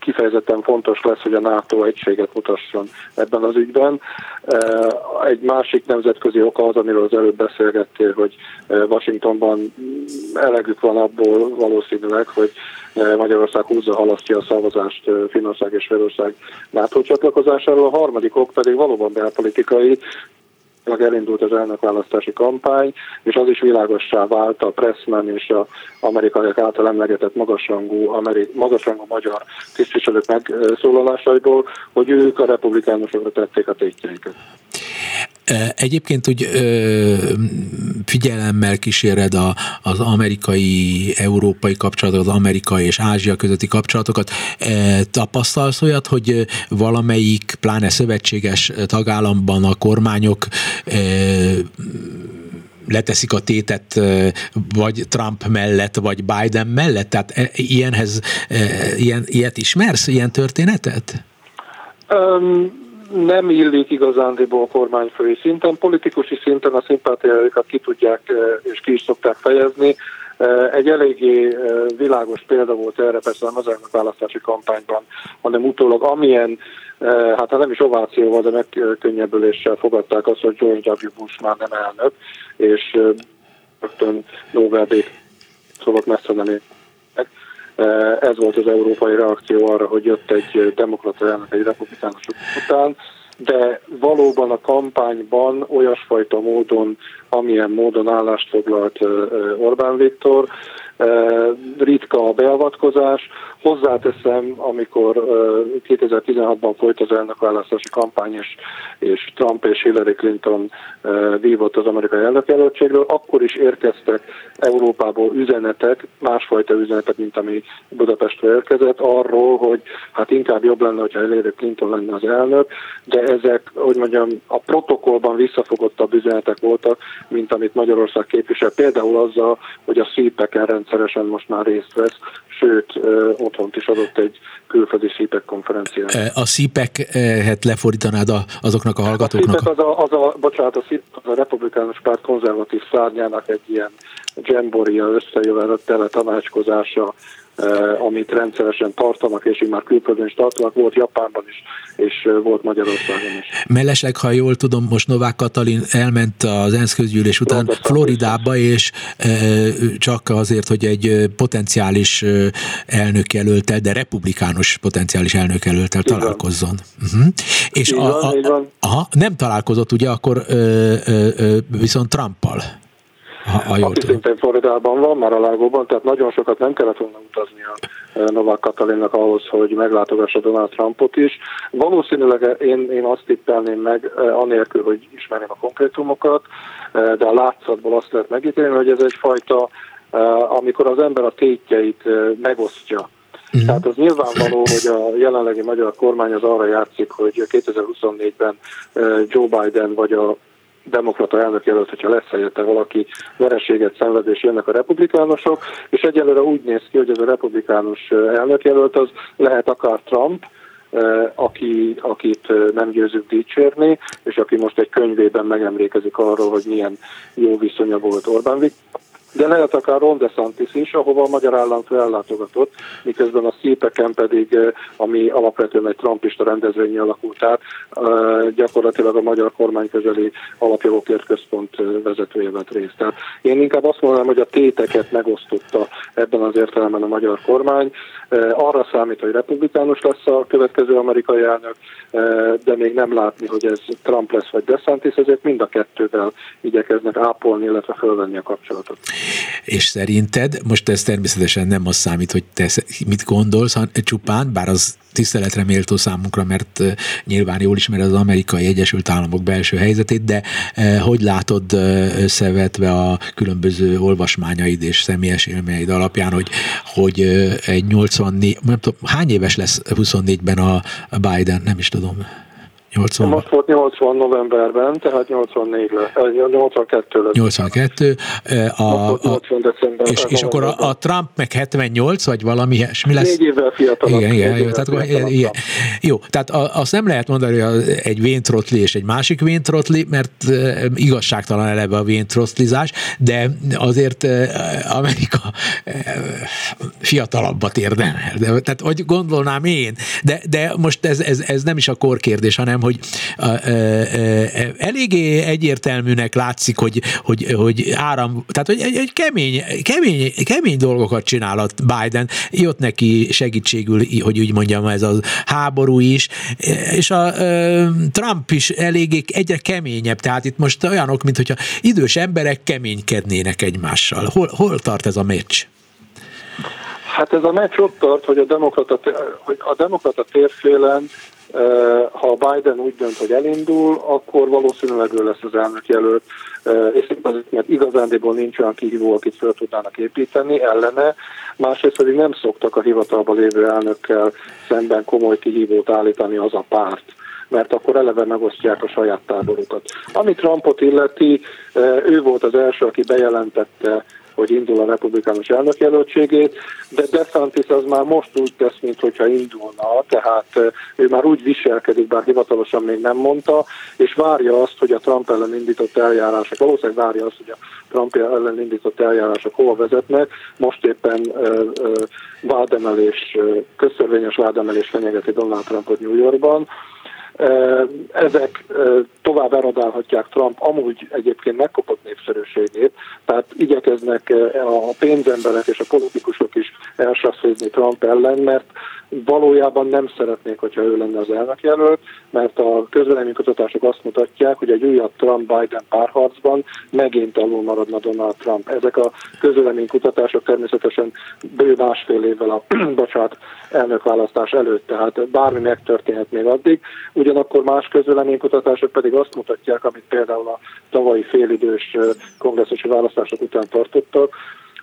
kifejezetten fontos lesz, hogy a NATO egységet mutasson ebben az ügyben. Egy másik nemzetközi oka az, amiről az előbb beszélgettél, hogy Washingtonban elegük van abból valószínűleg, hogy Magyarország húzza halasztja a szavazást Finnország és Svédország NATO csatlakozásáról. A harmadik ok pedig valóban belpolitikai, elindult az elnökválasztási kampány, és az is világossá vált a Pressman és a amerikaiak által emlegetett magasrangú, amerik, magasrangú magyar tisztviselők megszólalásaiból, hogy ők a republikánusokra tették a tétjeiket. Egyébként úgy figyelemmel kíséred a, az amerikai-európai kapcsolatokat, az amerikai és Ázsia közötti kapcsolatokat. Tapasztalsz olyat, hogy valamelyik, pláne szövetséges tagállamban a kormányok leteszik a tétet vagy Trump mellett, vagy Biden mellett? Tehát ilyenhez, ilyen, ilyet ismersz, ilyen történetet? Um, nem illik igazándiból kormányfői szinten, politikusi szinten a szimpátiájukat ki tudják eh, és ki is szokták fejezni. Eh, egy eléggé eh, világos példa volt erre, persze nem az választási kampányban, hanem utólag amilyen, hát nem is ovációval, de megkönnyebbüléssel fogadták azt, hogy George W. Bush már nem elnök, és rögtön Nobel szóval messze nem ez volt az európai reakció arra, hogy jött egy demokrata elnök egy republikánus után, de valóban a kampányban olyasfajta módon, amilyen módon állást foglalt Orbán Viktor, ritka a beavatkozás. Hozzáteszem, amikor 2016-ban folyt az elnökválasztási kampány, és, és Trump és Hillary Clinton vívott az amerikai elnökjelöltségről, akkor is érkeztek Európából üzenetek, másfajta üzenetek, mint ami Budapestre érkezett, arról, hogy hát inkább jobb lenne, hogyha Hillary Clinton lenne az elnök, de ezek, hogy mondjam, a protokollban visszafogottabb üzenetek voltak, mint amit Magyarország képvisel, például azzal, hogy a szípeken rendszeresen most már részt vesz, sőt, otthont is adott egy külföldi szípek konferencián. A szípeket lefordítanád a, azoknak a hallgatóknak? A szípek az a, az a, bocsánat, a, szípek az a republikánus párt konzervatív szárnyának egy ilyen jamboria összejövetele tanácskozása, Eh, amit rendszeresen tartanak, és így már külföldön is tartanak, volt Japánban is, és eh, volt Magyarországon is. Mellesleg, ha jól tudom, most Novák Katalin elment az ENSZ közgyűlés után London Floridába, és eh, csak azért, hogy egy potenciális elnökjelöltel, de republikánus potenciális elnökjelöltel találkozzon. Uh-huh. És a, a, a, aha, nem találkozott ugye akkor ö, ö, ö, viszont Trumpal. Ha, ha Aki szintén Floridában van, már a lágóban, tehát nagyon sokat nem kellett volna utazni a eh, Novák Katalinnak ahhoz, hogy meglátogassa Donald Trumpot is. Valószínűleg én, én azt tippelném meg, eh, anélkül, hogy ismerném a konkrétumokat, eh, de a látszatból azt lehet megítélni, hogy ez egyfajta, amikor az ember a tétjeit megosztja. Mm. Tehát az nyilvánvaló, hogy a jelenlegi magyar kormány az arra játszik, hogy 2024-ben Joe Biden vagy a demokrata elnök jelölt, hogyha lesz helyette valaki vereséget szenved, és jönnek a republikánusok, és egyelőre úgy néz ki, hogy ez a republikánus elnök jelölt az lehet akár Trump, aki, akit nem győzünk dicsérni, és aki most egy könyvében megemlékezik arról, hogy milyen jó viszonya volt Orbán de lehet akár Ron DeSantis is, ahova a magyar államfő ellátogatott, miközben a szépeken pedig, ami alapvetően egy trumpista rendezvényi alakult át, gyakorlatilag a magyar kormány közeli alapjogokért központ vezetője vett részt. Tehát én inkább azt mondanám, hogy a téteket megosztotta ebben az értelemben a magyar kormány. Arra számít, hogy republikánus lesz a következő amerikai elnök, de még nem látni, hogy ez Trump lesz vagy DeSantis, ezért mind a kettővel igyekeznek ápolni, illetve fölvenni a kapcsolatot. És szerinted, most ez természetesen nem az számít, hogy te mit gondolsz, hanem csupán, bár az tiszteletre méltó számunkra, mert nyilván jól ismered az amerikai Egyesült Államok belső helyzetét, de hogy látod összevetve a különböző olvasmányaid és személyes élményeid alapján, hogy, hogy egy 84, nem tudom, hány éves lesz 24-ben a Biden, nem is tudom. 80. Most volt 80 novemberben, tehát 84 lesz, 82 lesz. 82. A, a, 80 december, és, és akkor a, a Trump meg 78, vagy valami mi lesz? Négy évvel fiatalabb. Igen, igen, jó, tehát, fiatalabb. igen. jó, tehát azt nem lehet mondani, hogy egy véntrotli és egy másik véntrotli, mert igazságtalan eleve a véntrotlizás, de azért Amerika fiatalabbat érdemel. Tehát, hogy gondolnám én, de, de most ez, ez, ez nem is a korkérdés, hanem hanem hogy eléggé egyértelműnek látszik, hogy, hogy, hogy áram, tehát hogy egy, egy kemény, kemény, kemény dolgokat csinál a Biden, jött neki segítségül, hogy úgy mondjam, ez a háború is, és a Trump is eléggé egyre keményebb, tehát itt most olyanok, mint hogyha idős emberek keménykednének egymással. Hol, hol tart ez a meccs? Hát ez a meccs ott tart, hogy a demokrata, hogy a demokrata térfélen ha Biden úgy dönt, hogy elindul, akkor valószínűleg ő lesz az elnök jelölt, és azért, mert igazándiból nincs olyan kihívó, akit fel tudnának építeni ellene, másrészt pedig nem szoktak a hivatalban lévő elnökkel szemben komoly kihívót állítani az a párt mert akkor eleve megosztják a saját táborukat. Ami Trumpot illeti, ő volt az első, aki bejelentette hogy indul a republikánus elnökjelöltségét, de DeSantis az már most úgy tesz, mintha indulna, tehát ő már úgy viselkedik, bár hivatalosan még nem mondta, és várja azt, hogy a Trump ellen indított eljárások, valószínűleg várja azt, hogy a Trump ellen indított eljárások hova vezetnek. Most éppen vádemelés, közszörvényes vádemelés fenyegeti Donald Trumpot New Yorkban. Ezek tovább erodálhatják Trump amúgy egyébként megkopott népszerűségét, tehát igyekeznek a pénzemberek és a politikusok is elsasszézni Trump ellen, mert valójában nem szeretnék, hogyha ő lenne az elnökjelölt, mert a közvéleménykutatások azt mutatják, hogy egy újabb Trump-Biden párharcban megint alul maradna Donald Trump. Ezek a közvéleménykutatások természetesen bő másfél évvel a bocsánat, elnökválasztás előtt, tehát bármi megtörténhet még addig. Ugyanakkor más közvéleménykutatások pedig azt mutatják, amit például a tavalyi félidős kongresszusi választások után tartottak,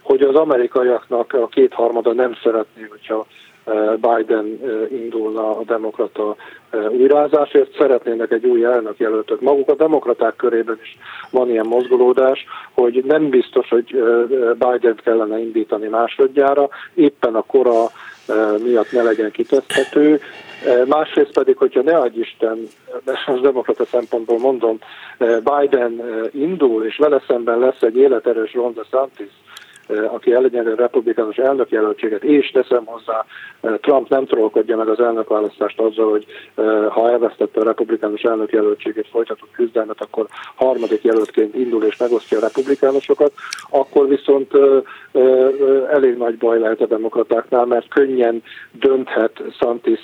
hogy az amerikaiaknak a kétharmada nem szeretné, hogyha Biden indulna a demokrata újrázásért, szeretnének egy új elnökjelöltöt. Maguk a demokraták körében is van ilyen mozgolódás, hogy nem biztos, hogy Biden kellene indítani másodjára, éppen a kora miatt ne legyen kiteszhető. Másrészt pedig, hogyha ne adj Isten, ezt demokrata szempontból mondom, Biden indul, és vele szemben lesz egy életerős Ron DeSantis, aki a republikánus elnökjelöltséget, és teszem hozzá, Trump nem trollkodja meg az elnökválasztást azzal, hogy ha elvesztette a republikánus elnökjelöltségét folytatott küzdelmet, akkor harmadik jelöltként indul és megosztja a republikánusokat, akkor viszont elég nagy baj lehet a demokratáknál, mert könnyen dönthet Santis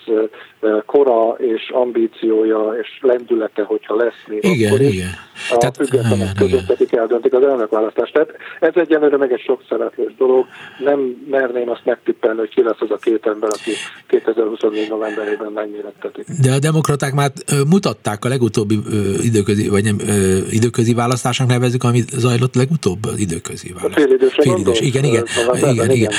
kora és ambíciója és lendülete, hogyha lesz még igen, akkor is. Igen. A Tehát, függetlenek között, akik eldöntik az elnökválasztást. Tehát ez egyelőre meg egy sok szereplős dolog. Nem merném azt megtippelni, hogy ki lesz az a két ember, aki 2024 novemberében megmérettetik. De a demokraták már mutatták a legutóbbi időközi, vagy nem időközi választásnak nevezük, amit zajlott legutóbb időközi választás. Félidős, Félidős, igen, igen, igen, igen, igen.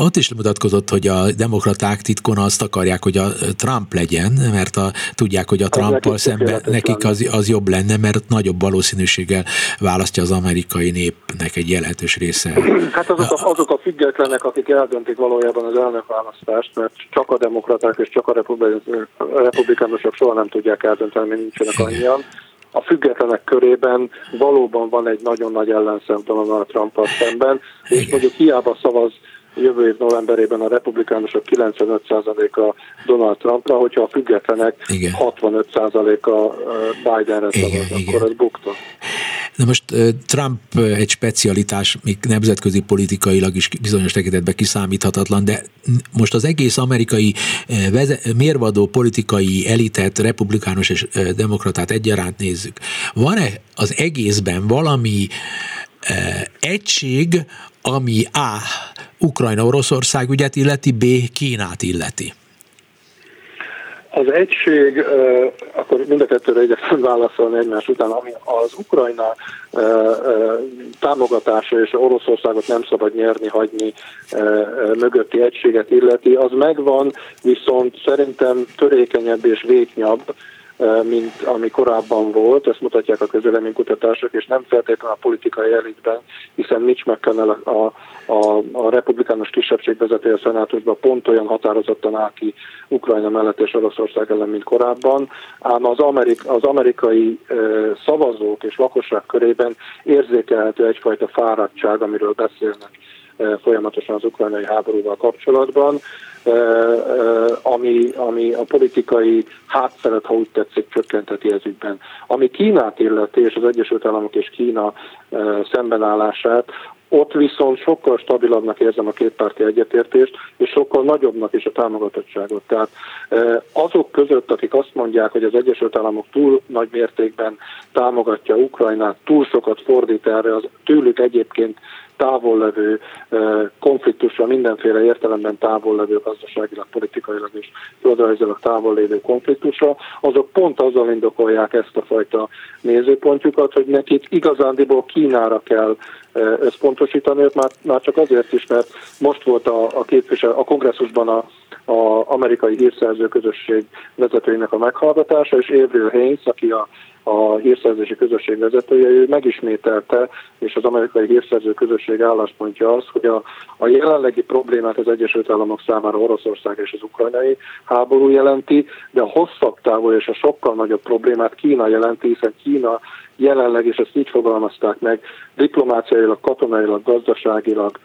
Ott is mutatkozott, hogy a demokraták titkon azt akarják, hogy a Trump legyen, mert a, tudják, hogy a Trumpal szemben nekik az, az jobb lenne, mert nagyobb valószínűséggel választja az amerikai népnek egy jelentős része. Hát azok a, azok a függetlenek, akik eldöntik valójában az elnökválasztást, mert csak a demokraták és csak a republikánusok soha nem tudják eldönteni, mert nincsenek annyian. A függetlenek körében valóban van egy nagyon nagy ellenszem Donald trump szemben, és mondjuk hiába szavaz jövő év novemberében a republikánusok 95%-a Donald Trumpra, hogyha a függetlenek 65%-a Bidenre szavaz, akkor ez bukta. Na most Trump egy specialitás, még nemzetközi politikailag is bizonyos tekintetben kiszámíthatatlan, de most az egész amerikai mérvadó politikai elitet, republikánus és demokratát egyaránt nézzük. Van-e az egészben valami egység, ami A. Ukrajna-Oroszország ügyet illeti, B. Kínát illeti? Az egység, akkor mind a kettőre igyekszem válaszolni egymás után, ami az Ukrajna támogatása és Oroszországot nem szabad nyerni, hagyni mögötti egységet illeti, az megvan, viszont szerintem törékenyebb és véknyabb, mint ami korábban volt, ezt mutatják a közöleménykutatások, és nem feltétlenül a politikai elitben, hiszen Mitch McConnell a, a, a, republikánus kisebbség vezetője a szenátusban pont olyan határozottan áll ki Ukrajna mellett és Oroszország ellen, mint korábban, ám az, amerik, az amerikai szavazók és lakosság körében érzékelhető egyfajta fáradtság, amiről beszélnek folyamatosan az ukrajnai háborúval kapcsolatban ami, ami a politikai hátszeret, ha úgy tetszik, csökkenteti ez. Ami Kínát illeti, és az Egyesült Államok és Kína szembenállását, ott viszont sokkal stabilabbnak érzem a kétpárti egyetértést, és sokkal nagyobbnak is a támogatottságot. Tehát azok között, akik azt mondják, hogy az Egyesült Államok túl nagy mértékben támogatja Ukrajnát, túl sokat fordít erre, az tőlük egyébként távollevő konfliktusra, mindenféle értelemben távollevő gazdaságilag, politikailag és földrajzilag távol lévő konfliktusra, azok pont azzal indokolják ezt a fajta nézőpontjukat, hogy nekik igazándiból Kínára kell összpontosítani, már, már csak azért is, mert most volt a, a képvisel, a kongresszusban a, a amerikai hírszerző közösség vezetőinek a meghallgatása, és Avril Haines, aki a a hírszerzési közösség vezetője, ő megismételte, és az amerikai hírszerző közösség álláspontja az, hogy a, a jelenlegi problémát az Egyesült Államok számára Oroszország és az ukrajnai háború jelenti, de a hosszabb távú és a sokkal nagyobb problémát Kína jelenti, hiszen Kína jelenleg, és ezt így fogalmazták meg, diplomáciailag, katonailag, gazdaságilag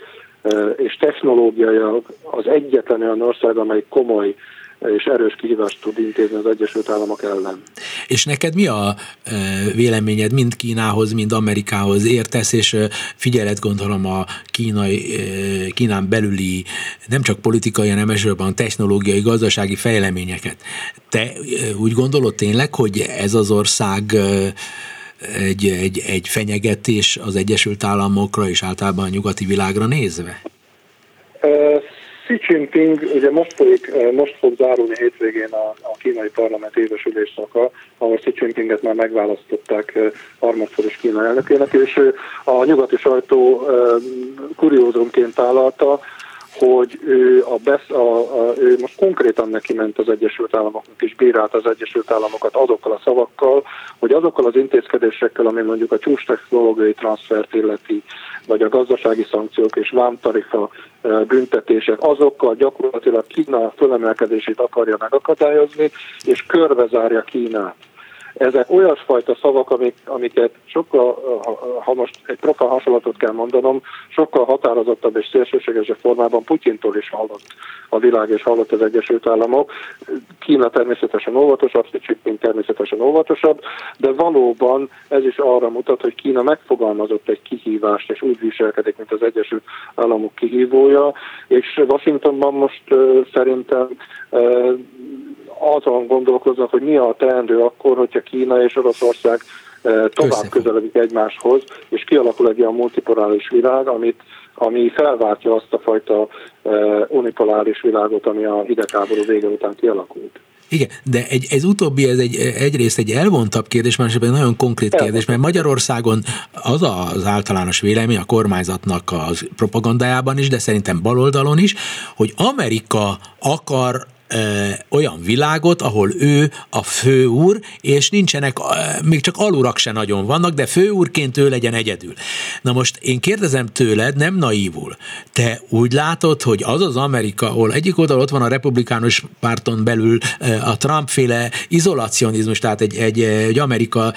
és technológiailag az egyetlen olyan ország, amely komoly és erős kihívást tud intézni az Egyesült Államok ellen. És neked mi a e, véleményed mind Kínához, mind Amerikához értesz, és e, figyelet gondolom a kínai, e, Kínán belüli nem csak politikai, hanem elsősorban technológiai, gazdasági fejleményeket. Te úgy gondolod tényleg, hogy ez az ország egy, egy, egy fenyegetés az Egyesült Államokra és általában a nyugati világra nézve? Xi Jinping, ugye most, folyik, eh, most fog zárulni hétvégén a, a kínai parlament éves ülésszaka, ahol Xi Jinpinget már megválasztották eh, harmadszor is Kína elnökének, és a nyugati sajtó eh, kuriózumként találta, hogy ő, a besz, a, a, ő most konkrétan neki ment az Egyesült Államoknak, és bírált az Egyesült Államokat azokkal a szavakkal, hogy azokkal az intézkedésekkel, ami mondjuk a csúcs technológiai transfert illeti, vagy a gazdasági szankciók és vámtarifa büntetések, azokkal gyakorlatilag Kína fölemelkedését akarja megakadályozni, és körbezárja Kínát ezek olyasfajta szavak, amik, amiket sokkal, ha most egy profán hasonlatot kell mondanom, sokkal határozottabb és szélsőségesebb formában Putyintól is hallott a világ és hallott az Egyesült Államok. Kína természetesen óvatosabb, Xi természetesen óvatosabb, de valóban ez is arra mutat, hogy Kína megfogalmazott egy kihívást, és úgy viselkedik, mint az Egyesült Államok kihívója, és Washingtonban most szerintem azon gondolkoznak, hogy mi a teendő akkor, hogyha Kína és Oroszország eh, tovább közeledik egymáshoz, és kialakul egy olyan multipoláris világ, amit, ami felváltja azt a fajta eh, unipoláris világot, ami a hidegháború vége után kialakult. Igen, de egy, ez utóbbi, ez egy, egyrészt egy elvontabb kérdés, másrészt egy nagyon konkrét kérdés, mert Magyarországon az az általános vélemény a kormányzatnak a propagandájában is, de szerintem baloldalon is, hogy Amerika akar olyan világot, ahol ő a főúr, és nincsenek, még csak alurak se nagyon vannak, de főúrként ő legyen egyedül. Na most én kérdezem tőled, nem naívul, te úgy látod, hogy az az Amerika, ahol egyik oldal ott van a republikánus párton belül a Trump-féle izolacionizmus, tehát egy, egy, egy Amerika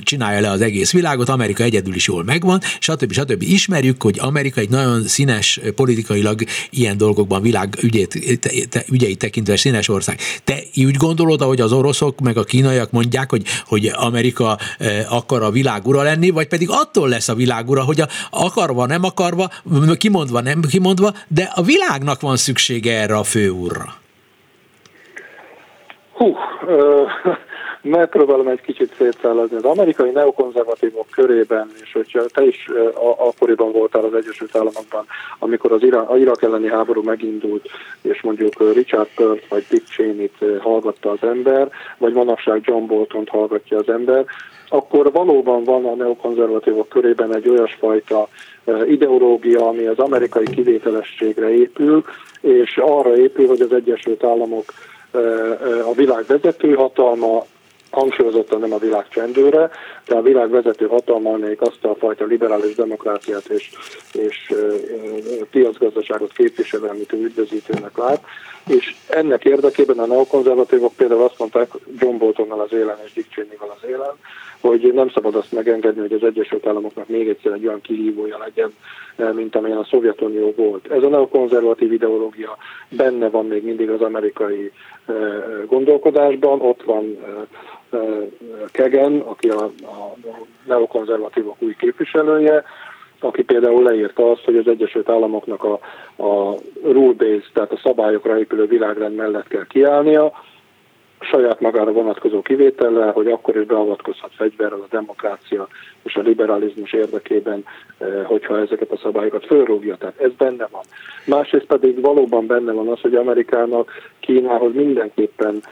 csinálja le az egész világot, Amerika egyedül is jól megvan, stb. stb. Ismerjük, hogy Amerika egy nagyon színes politikailag ilyen dolgokban világ ügyét, te, ügyeit tekintve színes ország. Te úgy gondolod, hogy az oroszok meg a kínaiak mondják, hogy, hogy Amerika akar a világ ura lenni, vagy pedig attól lesz a világ ura, hogy a, akarva, nem akarva, kimondva, nem kimondva, de a világnak van szüksége erre a főúrra. Hú, megpróbálom egy kicsit szétszállazni. Az amerikai neokonzervatívok körében, és hogyha te is akkoriban voltál az Egyesült Államokban, amikor az Irak, Irak elleni háború megindult, és mondjuk Richard Pearl vagy Dick Cheney-t hallgatta az ember, vagy manapság John Bolton-t hallgatja az ember, akkor valóban van a neokonzervatívok körében egy olyasfajta ideológia, ami az amerikai kivételességre épül, és arra épül, hogy az Egyesült Államok a világ vezető hatalma, hangsúlyozottan nem a világ csendőre, de a világ vezető hatalma, amelyik azt a fajta liberális demokráciát és, és piacgazdaságot képvisel, amit ő üdvözítőnek lát. És ennek érdekében a neokonzervatívok például azt mondták John Boltonnal az élen és Dick Cheney-val az élen, hogy nem szabad azt megengedni, hogy az Egyesült Államoknak még egyszer egy olyan kihívója legyen, mint amilyen a Szovjetunió volt. Ez a neokonzervatív ideológia benne van még mindig az amerikai gondolkodásban, ott van Kegen, aki a, a neokonzervatívok új képviselője, aki például leírta azt, hogy az Egyesült Államoknak a, a rule-based, tehát a szabályokra épülő világrend mellett kell kiállnia, saját magára vonatkozó kivétellel, hogy akkor is beavatkozhat fegyverrel a demokrácia és a liberalizmus érdekében, hogyha ezeket a szabályokat fölrúgja. Tehát ez benne van. Másrészt pedig valóban benne van az, hogy Amerikának Kínához mindenképpen,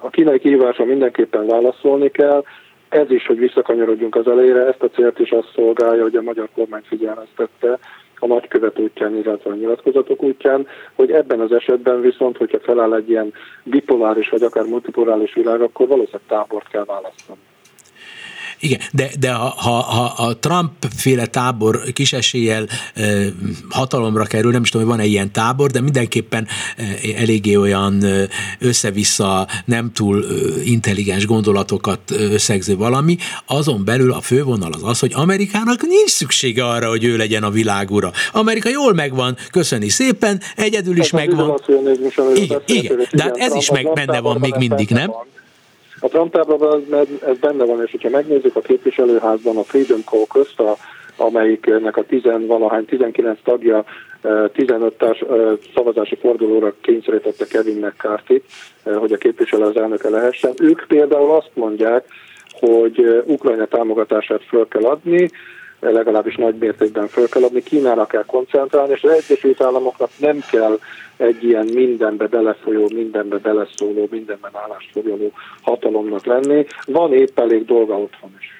a kínai kihívásra mindenképpen válaszolni kell, ez is, hogy visszakanyarodjunk az elejére, ezt a célt is azt szolgálja, hogy a magyar kormány figyelmeztette, a nagykövet útján, illetve a nyilatkozatok útján, hogy ebben az esetben viszont, hogyha feláll egy ilyen bipoláris vagy akár multipoláris világ, akkor valószínűleg tábort kell választani. Igen, de, de ha, ha, ha a Trump féle tábor kis eséllyel e, hatalomra kerül, nem is tudom, hogy van-e ilyen tábor, de mindenképpen eléggé olyan össze-vissza nem túl intelligens gondolatokat összegző valami, azon belül a fővonal az az, hogy Amerikának nincs szüksége arra, hogy ő legyen a világura. Amerika jól megvan, köszöni szépen, egyedül is ez megvan. Igen, igen, de hát ez is meg benne van még mindig, nem? Van. A Trump táblában ez benne van, és hogyha megnézzük a képviselőházban a Freedom caucus a, amelyiknek a 10 valahány 19 tagja 15 társ, szavazási fordulóra kényszerítette Kevin McCarthy, hogy a képviselő az elnöke lehessen. Ők például azt mondják, hogy Ukrajna támogatását föl kell adni, legalábbis nagy mértékben föl kell adni, Kínára kell koncentrálni, és az Egyesült Államoknak nem kell egy ilyen mindenbe belefolyó, mindenbe beleszóló, mindenben állást foglaló hatalomnak lenni. Van épp elég dolga otthon is.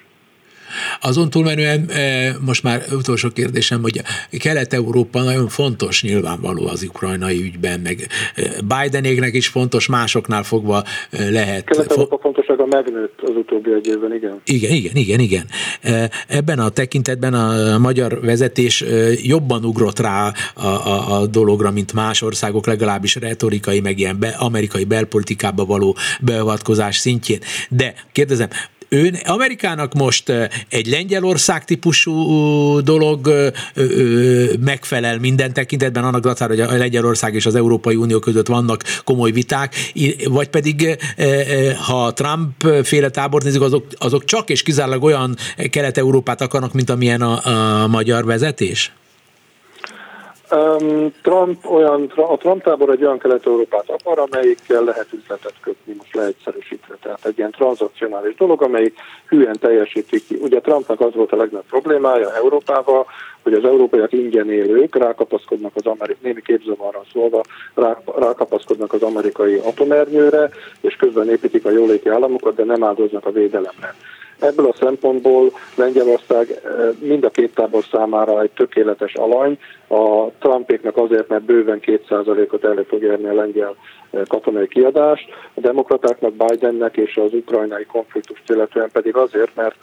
Azon túlmenően e, most már utolsó kérdésem, hogy Kelet-Európa nagyon fontos nyilvánvaló az ukrajnai ügyben, meg e, Bidenégnek is fontos, másoknál fogva e, lehet. Kelet-Európa fontossága megnőtt az utóbbi egy évben, igen. Igen, igen, igen, igen. Ebben a tekintetben a magyar vezetés jobban ugrott rá a, a, a dologra, mint más országok, legalábbis retorikai, meg ilyen be, amerikai belpolitikába való beavatkozás szintjén. De kérdezem, ő Amerikának most egy Lengyelország típusú dolog megfelel minden tekintetben, annak dacára, hogy a Lengyelország és az Európai Unió között vannak komoly viták, vagy pedig ha Trump féle tábort nézzük, azok, azok csak és kizárólag olyan Kelet-Európát akarnak, mint amilyen a, a magyar vezetés? Um, Trump olyan, a Trump tábor egy olyan kelet-európát akar, amelyikkel lehet üzletet kötni, most leegyszerűsítve. Tehát egy ilyen tranzakcionális dolog, amelyik hülyen teljesíti ki. Ugye Trumpnak az volt a legnagyobb problémája Európával, hogy az európaiak ingyen élők rákapaszkodnak az amerikai, némi képzavarra szólva, rá, rákapaszkodnak az amerikai atomernyőre, és közben építik a jóléti államokat, de nem áldoznak a védelemre. Ebből a szempontból Lengyelország eh, mind a két tábor számára egy tökéletes alany, a Trumpéknak azért, mert bőven 2%-ot elő fog érni a lengyel katonai kiadás, a demokratáknak, Bidennek és az ukrajnai konfliktust illetően pedig azért, mert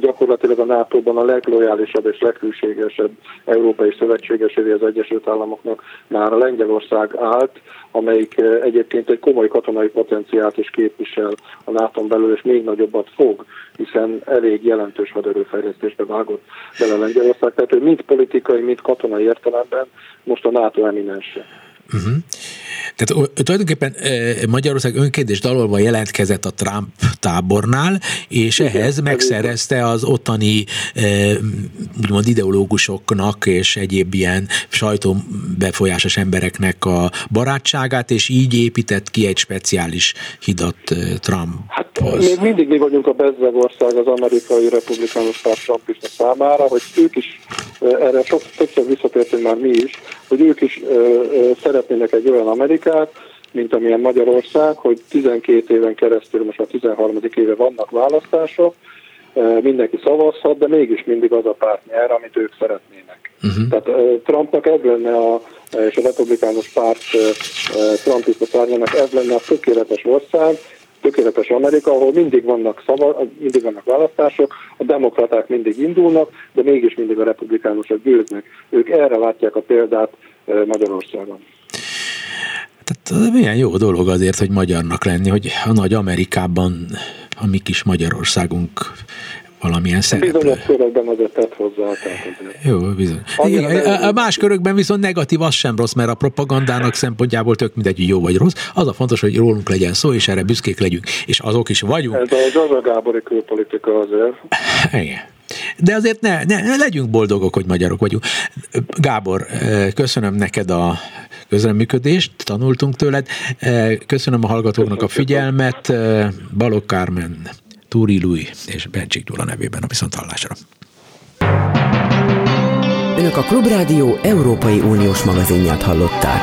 gyakorlatilag a NATO-ban a leglojálisabb és leghűségesebb európai szövetségesévé az Egyesült Államoknak már a Lengyelország állt, amelyik egyébként egy komoly katonai potenciált is képvisel a nato belül, és még nagyobbat fog, hiszen elég jelentős haderőfejlesztésbe vágott bele Lengyelország. Tehát hogy mind politikai, mind katonai értelemben most a NATO eminense. Uh-huh. Tehát tulajdonképpen Magyarország önkérdés dalolva jelentkezett a Trump tábornál, és Igen, ehhez megszerezte az ottani úgymond ideológusoknak és egyéb ilyen sajtóbefolyásos embereknek a barátságát, és így épített ki egy speciális hidat Trump. Hát még mindig mi vagyunk a bezzeg ország az amerikai republikánus párt Trumpista számára, hogy ők is erre sok, többször visszatértünk már mi is, hogy ők is ö, ö, szeretnének egy olyan Amerikát, mint amilyen Magyarország, hogy 12 éven keresztül, most a 13. éve vannak választások, mindenki szavazhat, de mégis mindig az a párt nyer, amit ők szeretnének. Uh-huh. Tehát Trumpnak ez lenne a, és a republikánus párt Trumpista pártjának ez lenne a tökéletes ország, tökéletes Amerika, ahol mindig vannak, szava, mindig vannak választások, a demokraták mindig indulnak, de mégis mindig a republikánusok győznek. Ők erre látják a példát Magyarországon. Tehát milyen jó dolog azért, hogy magyarnak lenni, hogy a nagy Amerikában a mi kis Magyarországunk valamilyen szereplő. Bizonyos körökben azért tett hozzá. Tehát Jó, bizony. Igen, a más körökben viszont negatív, az sem rossz, mert a propagandának szempontjából tök mindegy, hogy jó vagy rossz. Az a fontos, hogy rólunk legyen szó, és erre büszkék legyünk. És azok is vagyunk. Ez a Zsaza Gábori külpolitika azért. Igen. De azért ne, ne, ne legyünk boldogok, hogy magyarok vagyunk. Gábor, köszönöm neked a közreműködést, tanultunk tőled. Köszönöm a hallgatóknak a figyelmet. Balok Kármen Túri Lui és Bencsik Gyula nevében a viszonthallásra. Önök a Klubrádió Európai Uniós magazinját hallották.